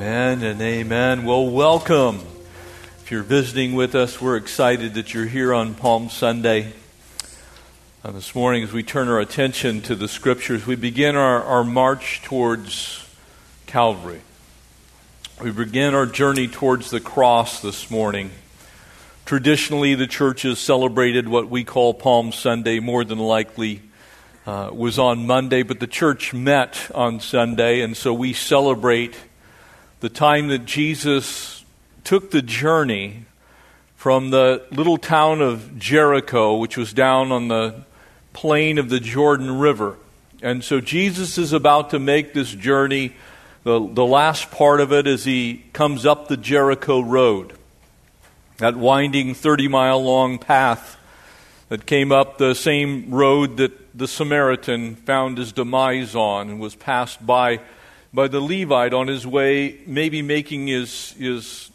Amen and amen. Well, welcome. If you're visiting with us, we're excited that you're here on Palm Sunday. This morning, as we turn our attention to the scriptures, we begin our, our march towards Calvary. We begin our journey towards the cross this morning. Traditionally, the church has celebrated what we call Palm Sunday, more than likely uh, was on Monday, but the church met on Sunday, and so we celebrate the time that Jesus took the journey from the little town of Jericho, which was down on the plain of the Jordan River. And so Jesus is about to make this journey. The, the last part of it as he comes up the Jericho Road, that winding 30 mile long path that came up the same road that the Samaritan found his demise on and was passed by by the Levite on his way, maybe making his, his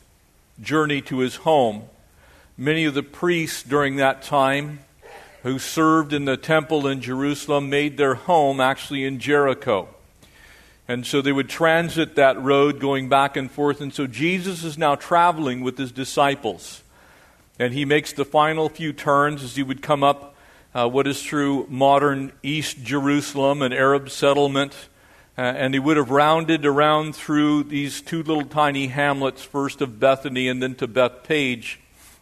journey to his home. Many of the priests during that time who served in the temple in Jerusalem made their home actually in Jericho. And so they would transit that road going back and forth. And so Jesus is now traveling with his disciples. And he makes the final few turns as he would come up uh, what is through modern East Jerusalem, an Arab settlement uh, and he would have rounded around through these two little tiny hamlets, first of Bethany and then to Bethphage,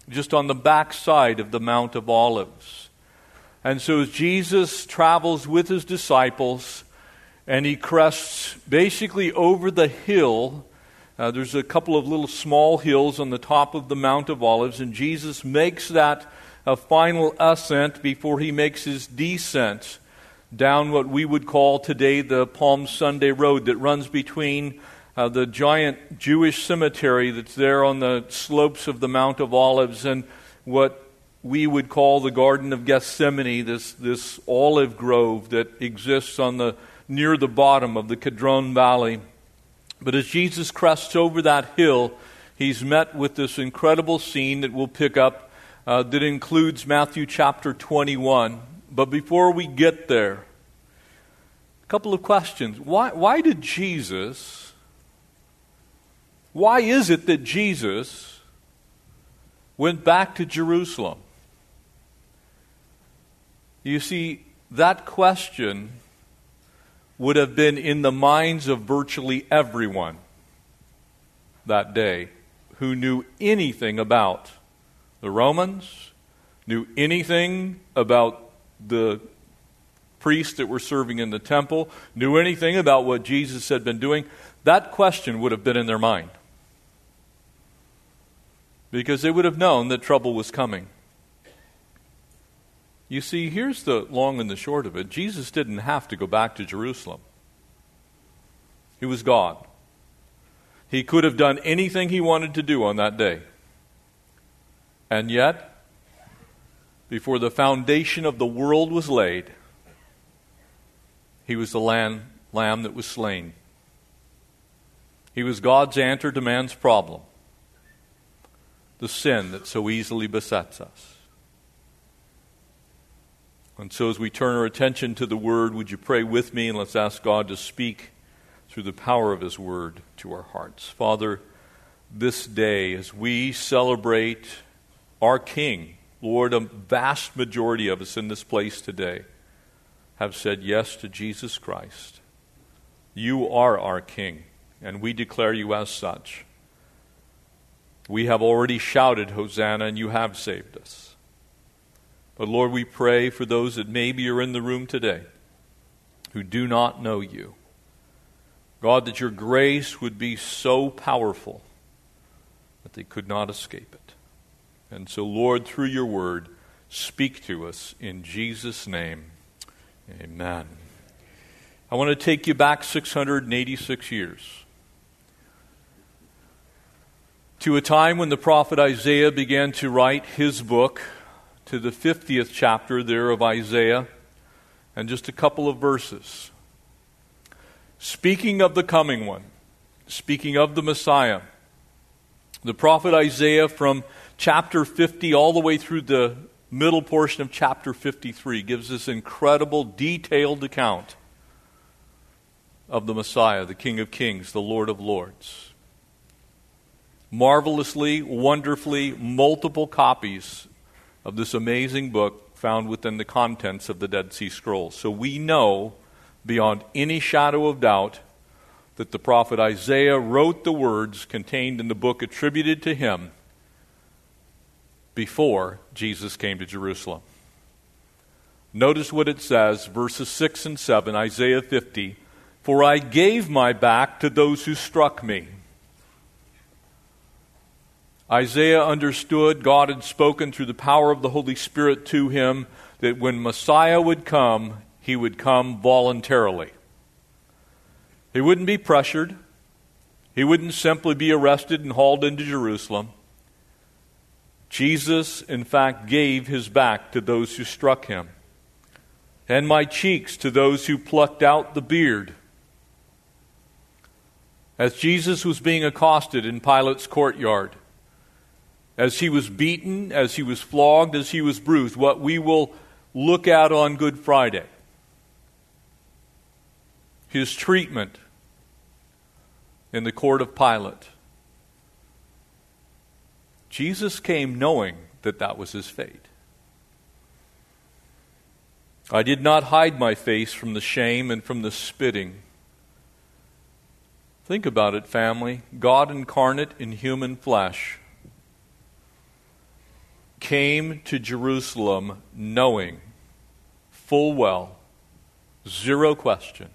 just on the back side of the Mount of Olives. And so as Jesus travels with his disciples, and he crests basically over the hill. Uh, there's a couple of little small hills on the top of the Mount of Olives, and Jesus makes that a final ascent before he makes his descent down what we would call today the Palm Sunday Road that runs between uh, the giant Jewish cemetery that's there on the slopes of the Mount of Olives and what we would call the Garden of Gethsemane, this, this olive grove that exists on the, near the bottom of the Kidron Valley. But as Jesus crests over that hill, he's met with this incredible scene that we'll pick up uh, that includes Matthew chapter 21. But before we get there, couple of questions. Why, why did Jesus, why is it that Jesus went back to Jerusalem? You see, that question would have been in the minds of virtually everyone that day who knew anything about the Romans, knew anything about the priests that were serving in the temple knew anything about what Jesus had been doing, that question would have been in their mind. Because they would have known that trouble was coming. You see, here's the long and the short of it Jesus didn't have to go back to Jerusalem, He was God. He could have done anything he wanted to do on that day. And yet, before the foundation of the world was laid, he was the lamb, lamb that was slain. He was God's answer to man's problem, the sin that so easily besets us. And so, as we turn our attention to the Word, would you pray with me and let's ask God to speak through the power of His Word to our hearts. Father, this day, as we celebrate our King, Lord, a vast majority of us in this place today have said yes to Jesus Christ. You are our King, and we declare you as such. We have already shouted, Hosanna, and you have saved us. But Lord, we pray for those that maybe are in the room today who do not know you. God, that your grace would be so powerful that they could not escape it. And so, Lord, through your word, speak to us in Jesus' name. Amen. I want to take you back 686 years to a time when the prophet Isaiah began to write his book, to the 50th chapter there of Isaiah, and just a couple of verses. Speaking of the coming one, speaking of the Messiah, the prophet Isaiah from chapter 50 all the way through the middle portion of chapter 53 gives this incredible, detailed account of the Messiah, the King of Kings, the Lord of Lords. marvelously, wonderfully, multiple copies of this amazing book found within the contents of the Dead Sea Scrolls. So we know beyond any shadow of doubt that the prophet Isaiah wrote the words contained in the book attributed to him before Jesus came to Jerusalem. Notice what it says, verses 6 and 7, Isaiah 50. For I gave my back to those who struck me. Isaiah understood God had spoken through the power of the Holy Spirit to him that when Messiah would come, he would come voluntarily. He wouldn't be pressured. He wouldn't simply be arrested and hauled into Jerusalem. Jesus, in fact, gave his back to those who struck him, and my cheeks to those who plucked out the beard. As Jesus was being accosted in Pilate's courtyard, as he was beaten, as he was flogged, as he was bruised, what we will look at on Good Friday his treatment in the court of Pilate. Jesus came knowing that that was his fate. I did not hide my face from the shame and from the spitting. Think about it, family. God incarnate in human flesh came to Jerusalem knowing full well, zero question,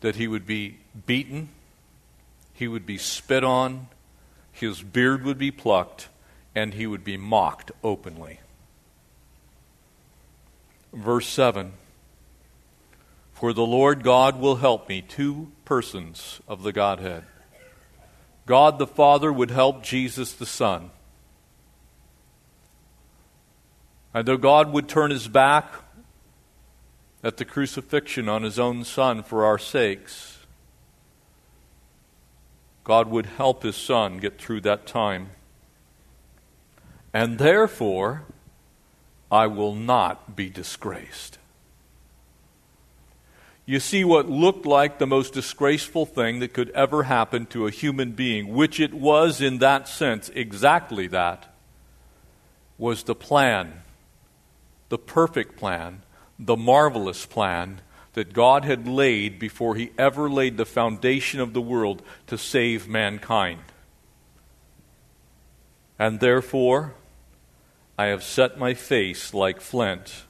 that he would be beaten, he would be spit on, his beard would be plucked, and he would be mocked openly. Verse 7 For the Lord God will help me, two persons of the Godhead. God the Father would help Jesus the Son. And though God would turn his back at the crucifixion on his own Son for our sakes, God would help his Son get through that time. And therefore, I will not be disgraced. You see, what looked like the most disgraceful thing that could ever happen to a human being, which it was in that sense, exactly that, was the plan the perfect plan, the marvelous plan that God had laid before He ever laid the foundation of the world to save mankind. And therefore, I have set my face like flint,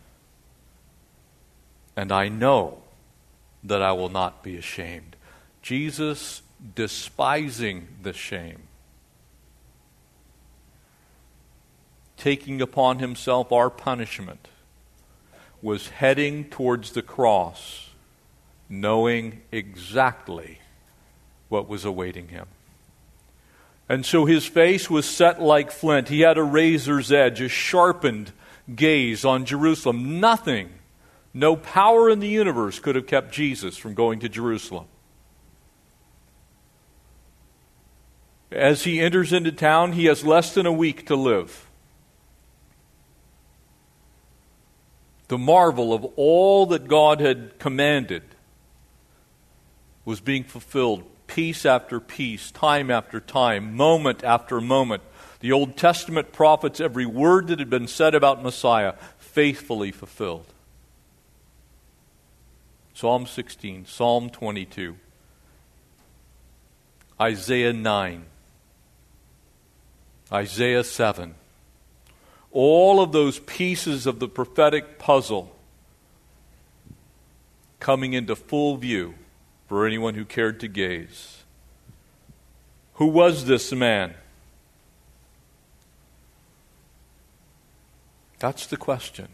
and I know that I will not be ashamed. Jesus despising the shame taking upon himself our punishment, was heading towards the cross, knowing exactly what was awaiting him. And so his face was set like flint. He had a razor's edge, a sharpened gaze on Jerusalem. Nothing, no power in the universe could have kept Jesus from going to Jerusalem. As he enters into town, he has less than a week to live. The marvel of all that God had commanded was being fulfilled piece after piece, time after time, moment after moment. The Old Testament prophets, every word that had been said about Messiah, faithfully fulfilled. Psalm 16, Psalm 22, Isaiah 9, Isaiah 7, all of those pieces of the prophetic puzzle coming into full view for anyone who cared to gaze. Who was this man? That's the question.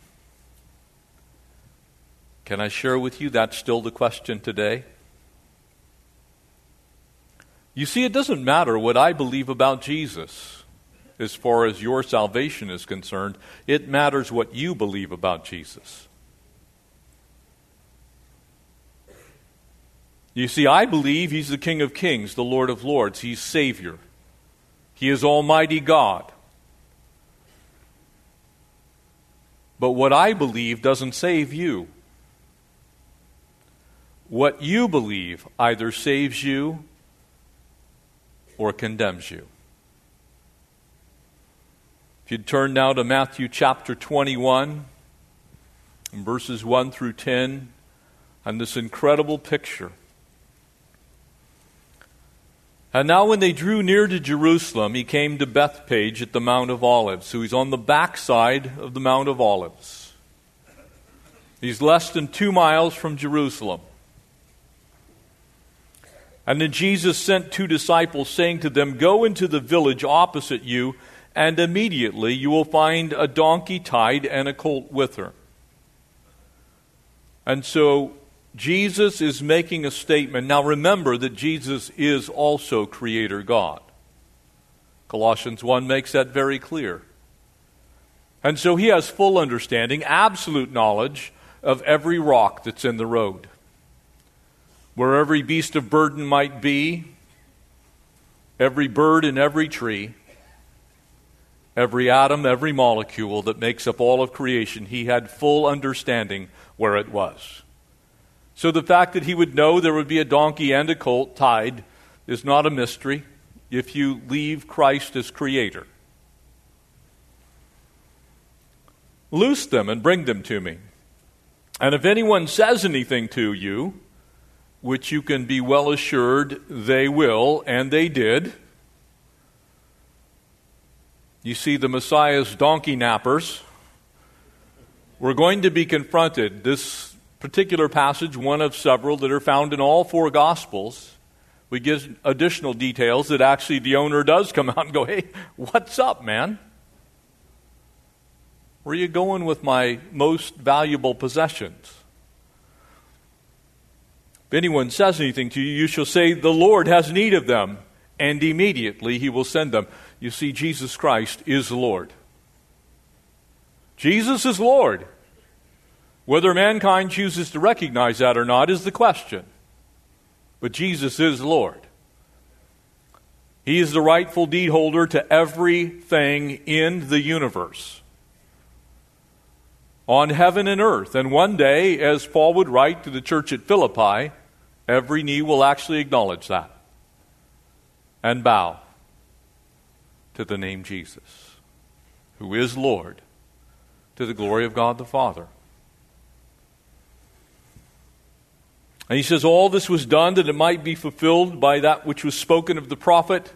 Can I share with you that's still the question today? You see, it doesn't matter what I believe about Jesus as far as your salvation is concerned. It matters what you believe about Jesus. You see, I believe He's the King of Kings, the Lord of Lords. He's Savior. He is Almighty God. But what I believe doesn't save you. What you believe either saves you or condemns you. If you'd turn now to Matthew chapter 21, verses 1 through 10, and this incredible picture. And now, when they drew near to Jerusalem, he came to Bethphage at the Mount of Olives. So he's on the backside of the Mount of Olives. He's less than two miles from Jerusalem. And then Jesus sent two disciples, saying to them, Go into the village opposite you, and immediately you will find a donkey tied and a colt with her. And so Jesus is making a statement. Now remember that Jesus is also Creator God. Colossians 1 makes that very clear. And so he has full understanding, absolute knowledge of every rock that's in the road. Where every beast of burden might be, every bird in every tree, every atom, every molecule that makes up all of creation, he had full understanding where it was. So the fact that he would know there would be a donkey and a colt tied is not a mystery if you leave Christ as creator. Loose them and bring them to me. And if anyone says anything to you, which you can be well assured they will, and they did, you see, the Messiah's donkey nappers We're going to be confronted. This particular passage, one of several that are found in all four Gospels, we give additional details that actually the owner does come out and go, Hey, what's up, man? Where are you going with my most valuable possessions? If anyone says anything to you, you shall say, The Lord has need of them, and immediately he will send them. You see, Jesus Christ is Lord. Jesus is Lord. Whether mankind chooses to recognize that or not is the question. But Jesus is Lord. He is the rightful deed holder to everything in the universe, on heaven and earth. And one day, as Paul would write to the church at Philippi, every knee will actually acknowledge that and bow to the name Jesus, who is Lord, to the glory of God the Father. And he says, All this was done that it might be fulfilled by that which was spoken of the prophet,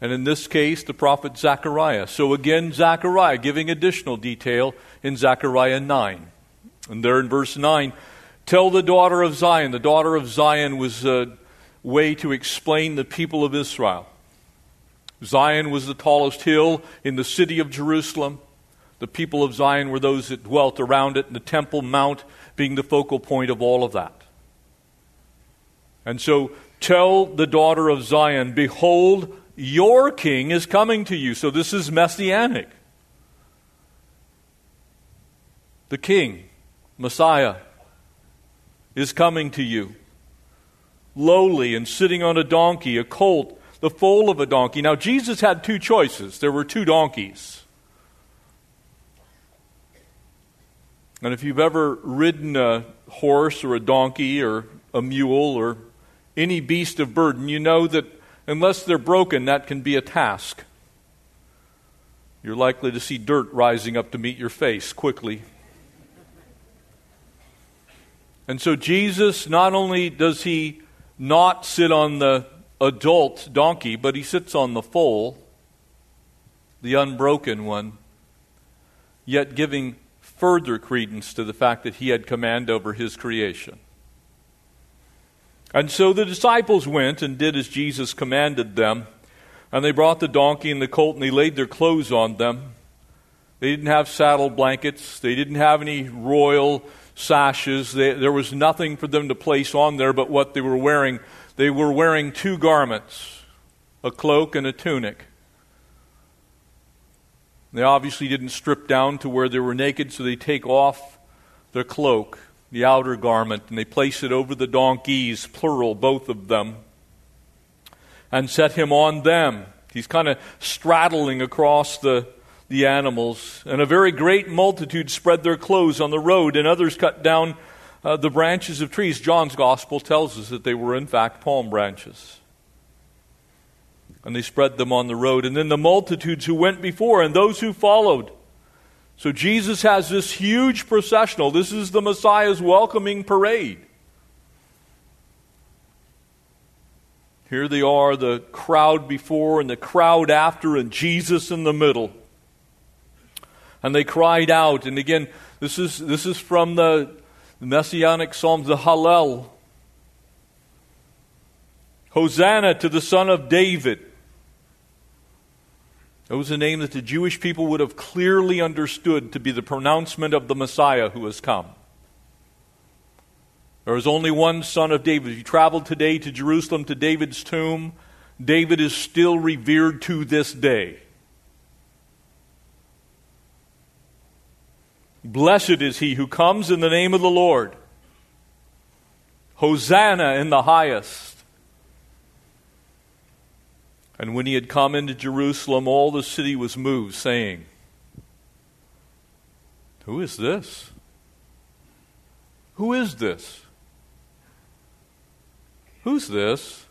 and in this case, the prophet Zechariah. So again, Zechariah giving additional detail in Zechariah 9. And there in verse 9, tell the daughter of Zion. The daughter of Zion was a way to explain the people of Israel. Zion was the tallest hill in the city of Jerusalem. The people of Zion were those that dwelt around it, and the Temple Mount being the focal point of all of that. And so tell the daughter of Zion, Behold, your king is coming to you. So this is messianic. The king, Messiah, is coming to you. Lowly and sitting on a donkey, a colt, the foal of a donkey. Now, Jesus had two choices. There were two donkeys. And if you've ever ridden a horse or a donkey or a mule or any beast of burden, you know that unless they're broken, that can be a task. You're likely to see dirt rising up to meet your face quickly. And so, Jesus, not only does he not sit on the adult donkey, but he sits on the foal, the unbroken one, yet giving further credence to the fact that he had command over his creation. And so the disciples went and did as Jesus commanded them. And they brought the donkey and the colt and they laid their clothes on them. They didn't have saddle blankets, they didn't have any royal sashes. They, there was nothing for them to place on there but what they were wearing. They were wearing two garments a cloak and a tunic. They obviously didn't strip down to where they were naked, so they take off their cloak the outer garment, and they place it over the donkeys, plural, both of them, and set him on them. He's kind of straddling across the, the animals. And a very great multitude spread their clothes on the road, and others cut down uh, the branches of trees. John's gospel tells us that they were, in fact, palm branches. And they spread them on the road. And then the multitudes who went before and those who followed. So Jesus has this huge processional. This is the Messiah's welcoming parade. Here they are, the crowd before and the crowd after, and Jesus in the middle. And they cried out. And again, this is, this is from the Messianic Psalms, the Hallel. Hosanna to the Son of David. That was a name that the Jewish people would have clearly understood to be the pronouncement of the Messiah who has come. There is only one son of David. If you travel today to Jerusalem to David's tomb, David is still revered to this day. Blessed is he who comes in the name of the Lord. Hosanna in the highest. And when he had come into Jerusalem, all the city was moved, saying, Who is this? Who is this? Who's this?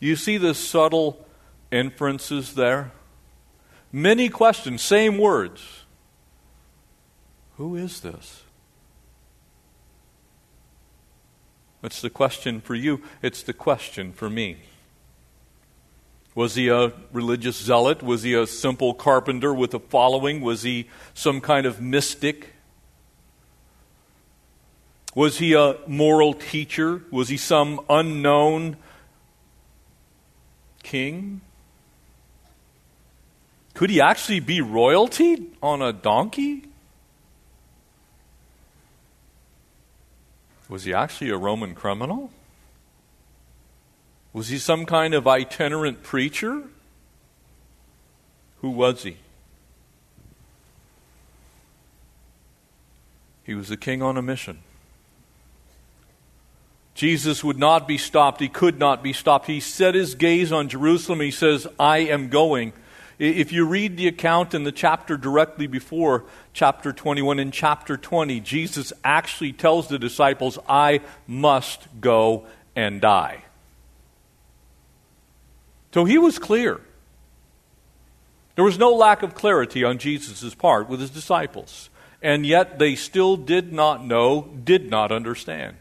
You see the subtle inferences there? Many questions, same words. Who is this? It's the question for you, it's the question for me. Was he a religious zealot? Was he a simple carpenter with a following? Was he some kind of mystic? Was he a moral teacher? Was he some unknown king? Could he actually be royalty on a donkey? Was he actually a Roman criminal? Was he some kind of itinerant preacher? Who was he? He was a king on a mission. Jesus would not be stopped. He could not be stopped. He set his gaze on Jerusalem. He says, I am going. If you read the account in the chapter directly before chapter 21, in chapter 20, Jesus actually tells the disciples, I must go and die. So he was clear. There was no lack of clarity on Jesus' part with his disciples. And yet they still did not know, did not understand.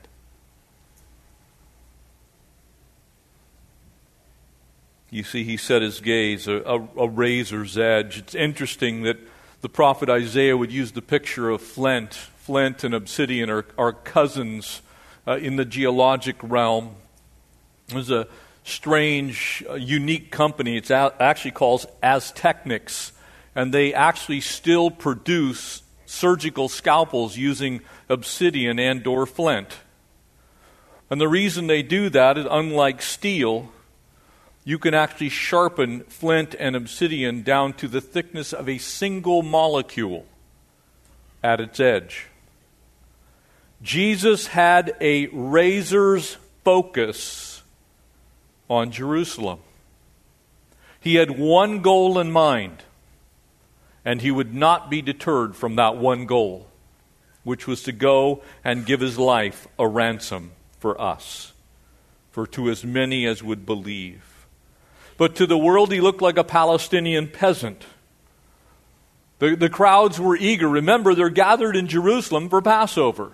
You see, he set his gaze a, a, a, razor's edge. It's interesting that the prophet Isaiah would use the picture of flint. Flint and obsidian are, are cousins uh, in the geologic realm. There's a strange, uh, unique company. It's a- actually called Aztechnics, and they actually still produce surgical scalpels using obsidian and or flint. And the reason they do that is unlike steel, you can actually sharpen flint and obsidian down to the thickness of a single molecule at its edge. Jesus had a razor's focus on Jerusalem. He had one goal in mind, and he would not be deterred from that one goal, which was to go and give his life a ransom for us, for to as many as would believe. But to the world, he looked like a Palestinian peasant. The, the crowds were eager. Remember, they're gathered in Jerusalem for Passover.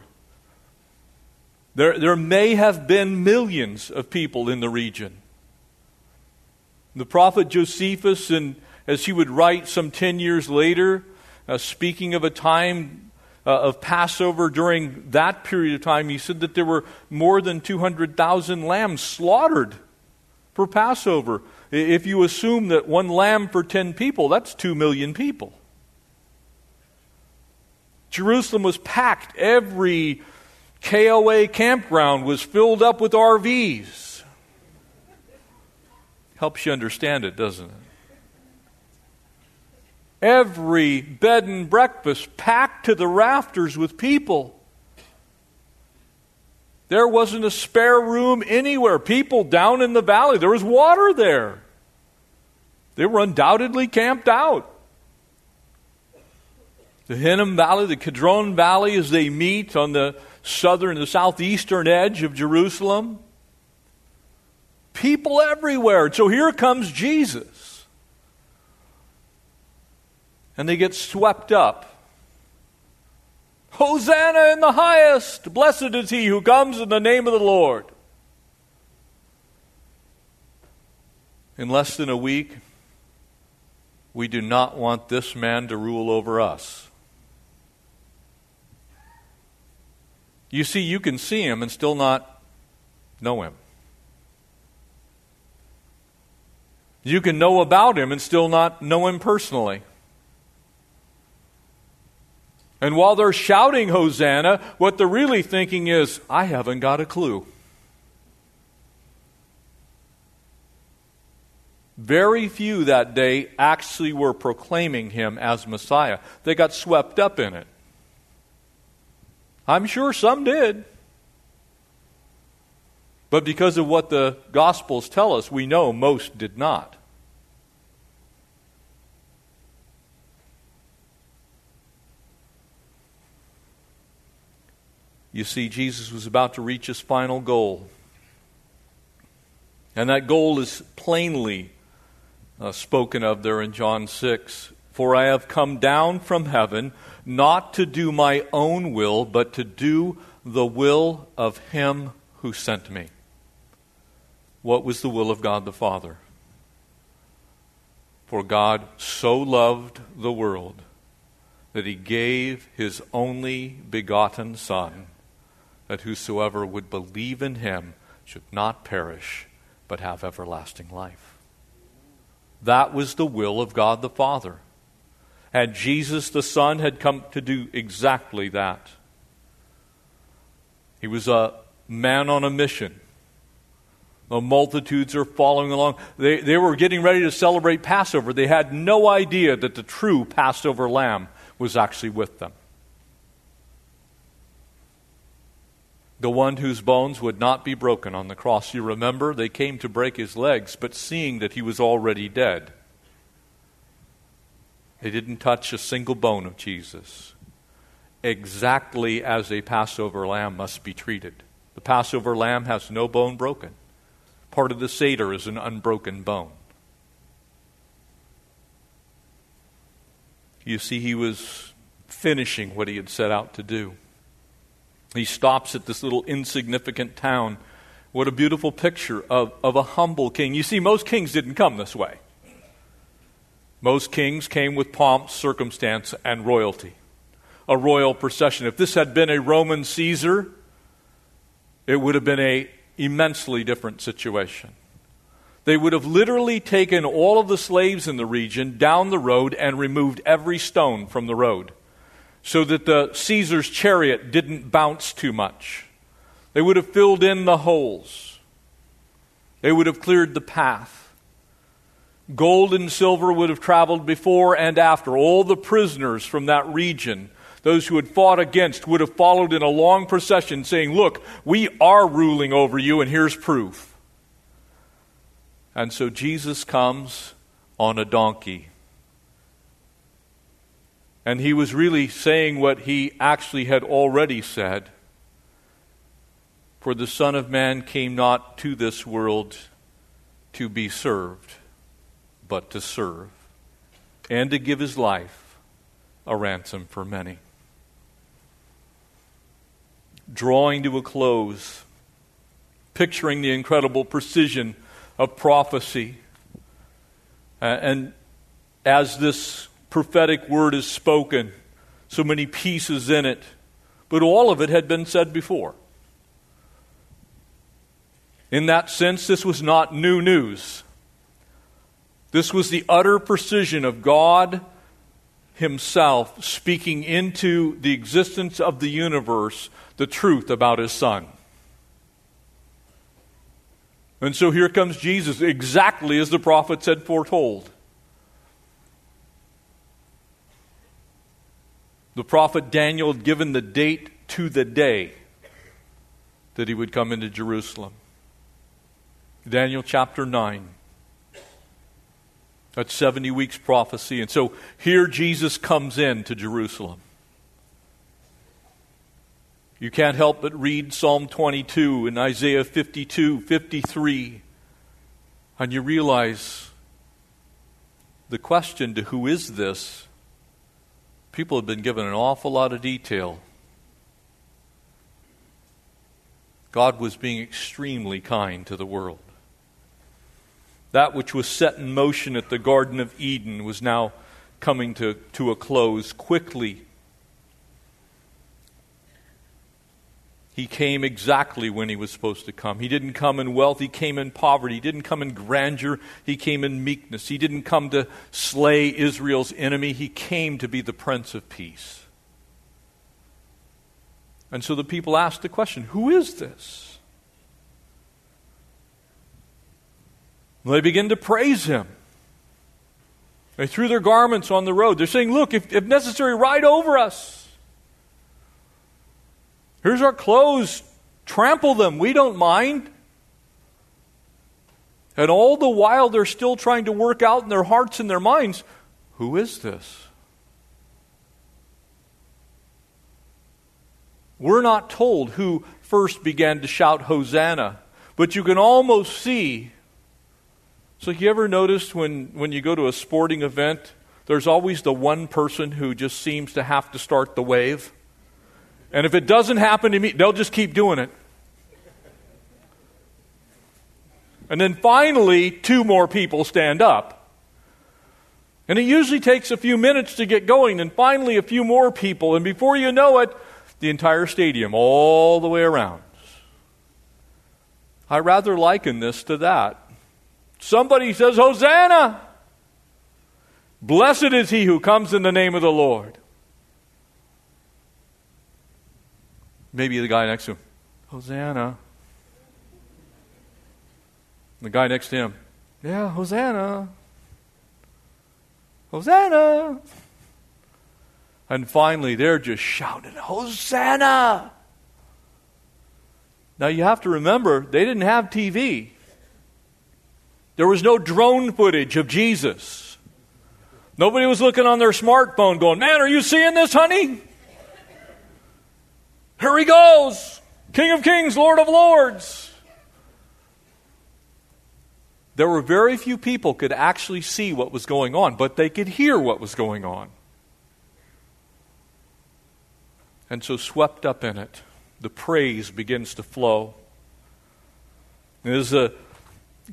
There, there may have been millions of people in the region. The prophet Josephus, and as he would write some 10 years later, uh, speaking of a time uh, of Passover during that period of time, he said that there were more than 200,000 lambs slaughtered for Passover. If you assume that one lamb for 10 people, that's 2 million people. Jerusalem was packed. Every KOA campground was filled up with RVs. Helps you understand it, doesn't it? Every bed and breakfast packed to the rafters with people. There wasn't a spare room anywhere. People down in the valley, there was water there. They were undoubtedly camped out. The Hinnom Valley, the Kidron Valley, as they meet on the southern, the southeastern edge of Jerusalem, people everywhere. So here comes Jesus. And they get swept up. Hosanna in the highest! Blessed is he who comes in the name of the Lord. In less than a week, we do not want this man to rule over us. You see, you can see him and still not know him. You can know about him and still not know him personally. And while they're shouting Hosanna, what they're really thinking is, I haven't got a clue. Very few that day actually were proclaiming him as Messiah. They got swept up in it. I'm sure some did. But because of what the Gospels tell us, we know most did not. You see, Jesus was about to reach his final goal. And that goal is plainly uh, spoken of there in John 6. For I have come down from heaven not to do my own will, but to do the will of him who sent me. What was the will of God the Father? For God so loved the world that he gave his only begotten Son, that whosoever would believe in him should not perish, but have everlasting life. That was the will of God the Father. And Jesus the Son had come to do exactly that. He was a man on a mission. The multitudes are following along. They, they were getting ready to celebrate Passover. They had no idea that the true Passover lamb was actually with them. The one whose bones would not be broken on the cross. You remember, they came to break his legs, but seeing that he was already dead, they didn't touch a single bone of Jesus. Exactly as a Passover lamb must be treated. The Passover lamb has no bone broken. Part of the Seder is an unbroken bone. You see, he was finishing what he had set out to do. He stops at this little insignificant town. What a beautiful picture of, of a humble king. You see, most kings didn't come this way. Most kings came with pomp, circumstance, and royalty. A royal procession. If this had been a Roman Caesar, it would have been a immensely different situation. They would have literally taken all of the slaves in the region down the road and removed every stone from the road so that the Caesar's chariot didn't bounce too much. They would have filled in the holes. They would have cleared the path. Gold and silver would have traveled before and after. All the prisoners from that region, those who had fought against, would have followed in a long procession saying, Look, we are ruling over you, and here's proof. And so Jesus comes on a donkey and he was really saying what he actually had already said. For the Son of Man came not to this world to be served, but to serve, and to give his life a ransom for many. Drawing to a close, picturing the incredible precision of prophecy, and as this prophetic word is spoken, so many pieces in it, but all of it had been said before. In that sense, this was not new news. This was the utter precision of God Himself speaking into the existence of the universe the truth about His Son. And so here comes Jesus, exactly as the prophets had foretold. The prophet Daniel had given the date to the day that he would come into Jerusalem. Daniel chapter 9. That's 70 weeks prophecy. And so here Jesus comes in to Jerusalem. You can't help but read Psalm 22 and Isaiah 52, 53. And you realize the question to who is this, people have been given an awful lot of detail. God was being extremely kind to the world. That which was set in motion at the Garden of Eden was now coming to, to a close quickly. He came exactly when he was supposed to come. He didn't come in wealth, he came in poverty. He didn't come in grandeur, he came in meekness. He didn't come to slay Israel's enemy, he came to be the Prince of Peace. And so the people asked the question who is this? They begin to praise him. They threw their garments on the road. They're saying, Look, if, if necessary, ride over us. Here's our clothes. Trample them. We don't mind. And all the while, they're still trying to work out in their hearts and their minds who is this? We're not told who first began to shout Hosanna, but you can almost see so, you ever noticed when, when you go to a sporting event, there's always the one person who just seems to have to start the wave? And if it doesn't happen to me, they'll just keep doing it. And then finally, two more people stand up. And it usually takes a few minutes to get going, and finally, a few more people. And before you know it, the entire stadium, all the way around. I rather liken this to that. Somebody says, Hosanna! Blessed is he who comes in the name of the Lord. Maybe the guy next to him, Hosanna. The guy next to him, yeah, Hosanna. Hosanna. And finally, they're just shouting, Hosanna. Now you have to remember, they didn't have TV. There was no drone footage of Jesus. Nobody was looking on their smartphone going, Man, are you seeing this, honey? Here he goes King of Kings, Lord of Lords. There were very few people could actually see what was going on, but they could hear what was going on. And so, swept up in it, the praise begins to flow. There's a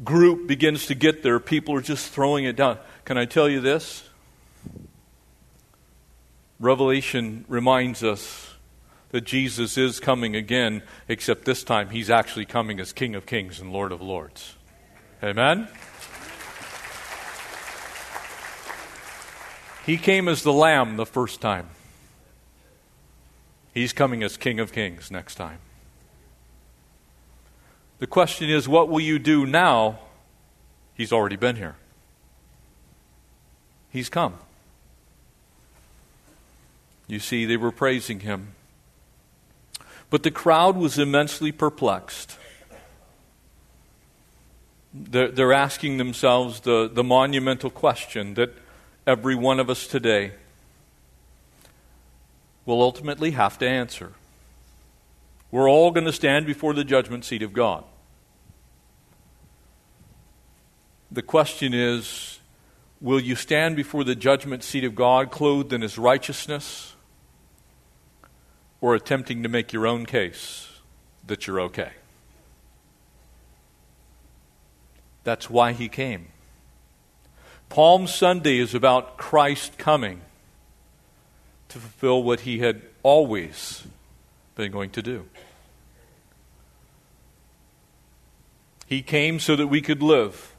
group begins to get there, people are just throwing it down. Can I tell you this? Revelation reminds us that Jesus is coming again, except this time he's actually coming as King of Kings and Lord of Lords. Amen? He came as the Lamb the first time. He's coming as King of Kings next time. The question is, what will you do now? He's already been here. He's come. You see, they were praising him. But the crowd was immensely perplexed. They're, they're, asking themselves the, the monumental question that every one of us today will ultimately have to answer. We're all going to stand before the judgment seat of God. The question is will you stand before the judgment seat of God clothed in his righteousness or attempting to make your own case that you're okay? That's why he came. Palm Sunday is about Christ coming to fulfill what he had always been going to do. He came so that we could live.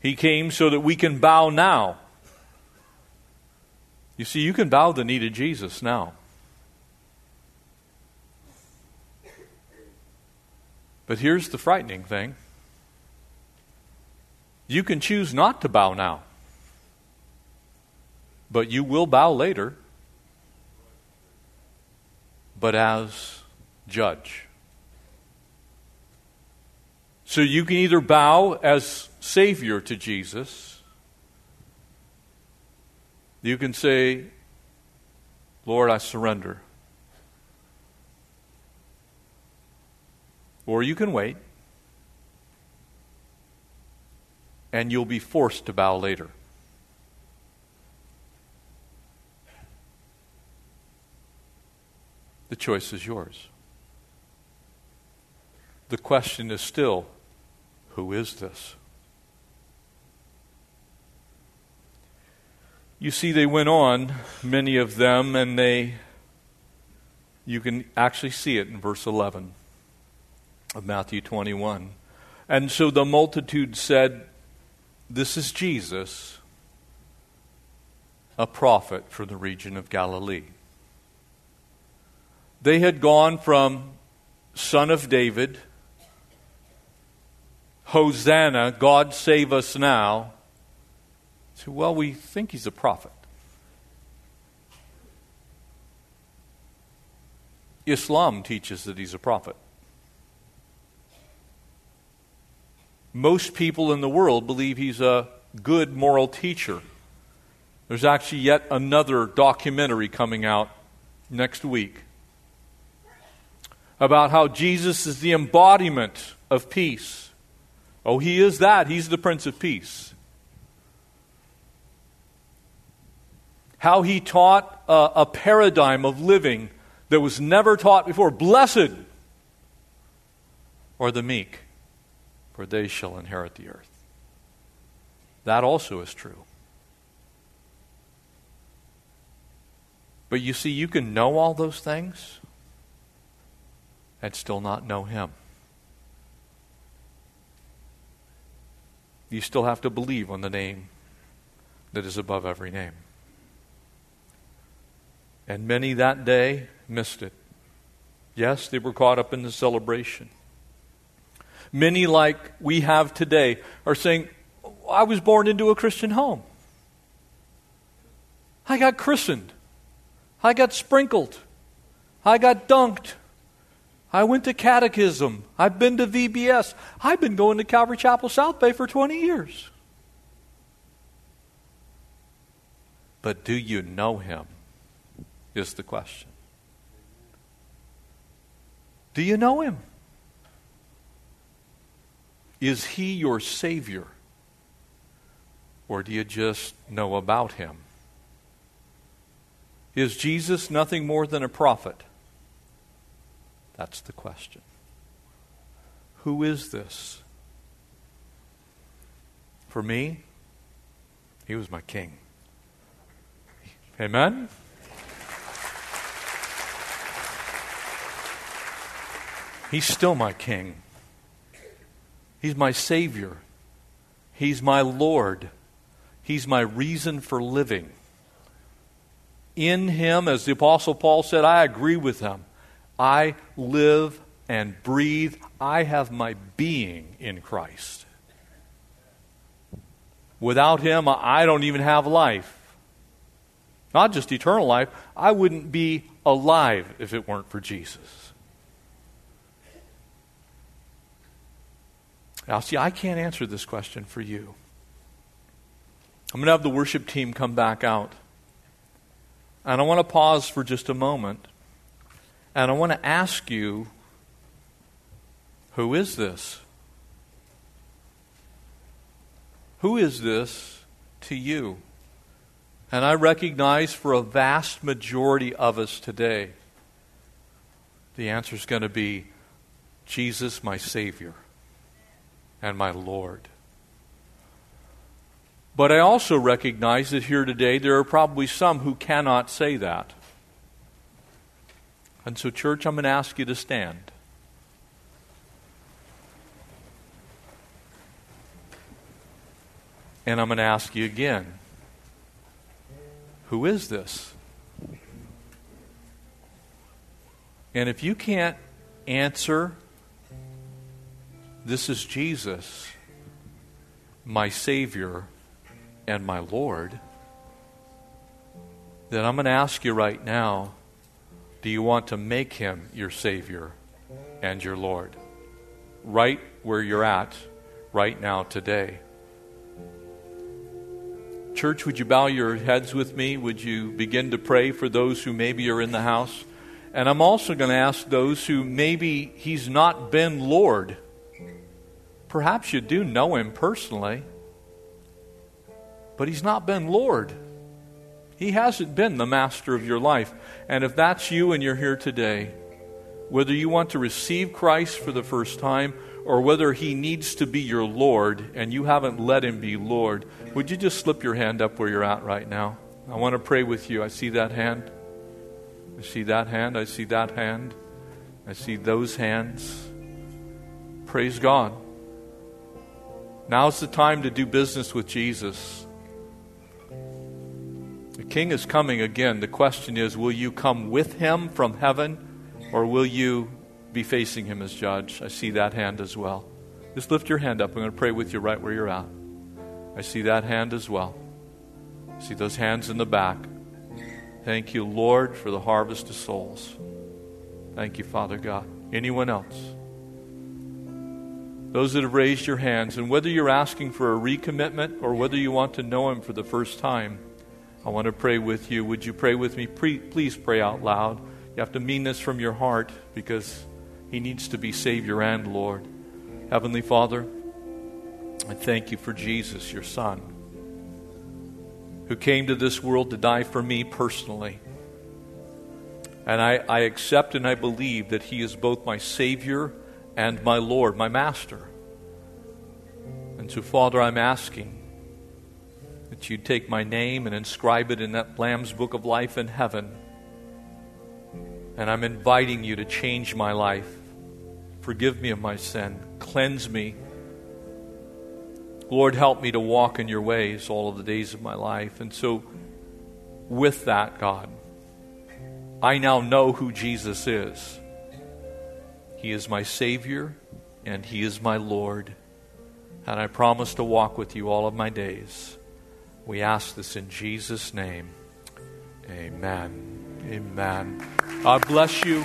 He came so that we can bow now. You see, you can bow the knee to Jesus now. But here's the frightening thing you can choose not to bow now, but you will bow later, but as judge. So you can either bow as Savior to Jesus. You can say, Lord, I surrender. Or you can wait. and you'll be forced to bow later. The choice is yours. The question is still who is this? You see, they went on, many of them, and they, you can actually see it in verse 11 of Matthew 21. And so the multitude said, This is Jesus, a prophet for the region of Galilee. They had gone from son of David, Hosanna, God save us now, to, well, we think he's a prophet. Islam teaches that he's a prophet. Most people in the world believe he's a good moral teacher. There's actually yet another documentary coming out next week about how Jesus is the embodiment of peace. Oh, he is that. He's the Prince of Peace. How he taught a, a paradigm of living that was never taught before. Blessed are the meek, for they shall inherit the earth. That also is true. But you see, you can know all those things and still not know Him. You still have to believe on the name that is above every name. And many that day missed it. Yes, they were caught up in the celebration. Many, like we have today, are saying, I was born into a Christian home. I got christened. I got sprinkled. I got dunked. I went to catechism. I've been to VBS. I've been going to Calvary Chapel South Bay for 20 years. But do you know him? Is the question. Do you know him? Is he your Savior? Or do you just know about him? Is Jesus nothing more than a prophet? That's the question. Who is this? For me, he was my king. Amen? He's still my king. He's my Savior. He's my Lord. He's my reason for living. In Him, as the Apostle Paul said, I agree with him. I live and breathe. I have my being in Christ. Without Him, I don't even have life. Not just eternal life, I wouldn't be alive if it weren't for Jesus. Now, see, I can't answer this question for you. I'm going to have the worship team come back out. And I want to pause for just a moment and I want to ask you who is this? Who is this to you? And I recognize for a vast majority of us today, the answer is going to be Jesus, my Savior and my Lord. But I also recognize that here today there are probably some who cannot say that. And so, church, I'm going to ask you to stand. And I'm going to ask you again who is this? And if you can't answer, this is Jesus, my Savior and my Lord, then I'm going to ask you right now do you want to make him your Savior and your Lord? Right where you're at, right now, today. Church, would you bow your heads with me? Would you begin to pray for those who maybe are in the house? And I'm also going to ask those who maybe he's not been Lord. Perhaps you do know him personally. but He's not been Lord. He hasn't been the master of your life. And if that's you and you're here today, whether you want to receive Christ for the first time or whether He needs to be your Lord and you haven't let Him be Lord, would you just slip your hand up where you're at right now? I want to pray with you. I see that hand. I see that hand. I see that hand. I see those hands. Praise God. Now's the time to do business with Jesus. The King is coming again. The question is will you come with him from heaven or will you be facing him as judge? I see that hand as well. Just lift your hand up. I'm going to pray with you right where you're at. I see that hand as well. See those hands in the back. Thank you, Lord, for the harvest of souls. Thank you, Father God. Anyone else? Those that have raised your hands, and whether you're asking for a recommitment or whether you want to know Him for the first time, I want to pray with you. Would you pray with me? Please pray out loud. You have to mean this from your heart because He needs to be Savior and Lord. Heavenly Father, I thank you for Jesus, your Son, who came to this world to die for me personally. And I, I accept and I believe that He is both my Savior and my Lord, my Master. And so, Father, I'm asking that you'd take my name and inscribe it in that Lamb's Book of Life in heaven. And I'm inviting you to change my life. Forgive me of my sin. Cleanse me. Lord, help me to walk in your ways all of the days of my life. And so, with that, God, I now know who Jesus is. He is my Savior and He is my Lord. And I promise to walk with you all of my days. We ask this in Jesus' name. Amen. Amen. God bless you.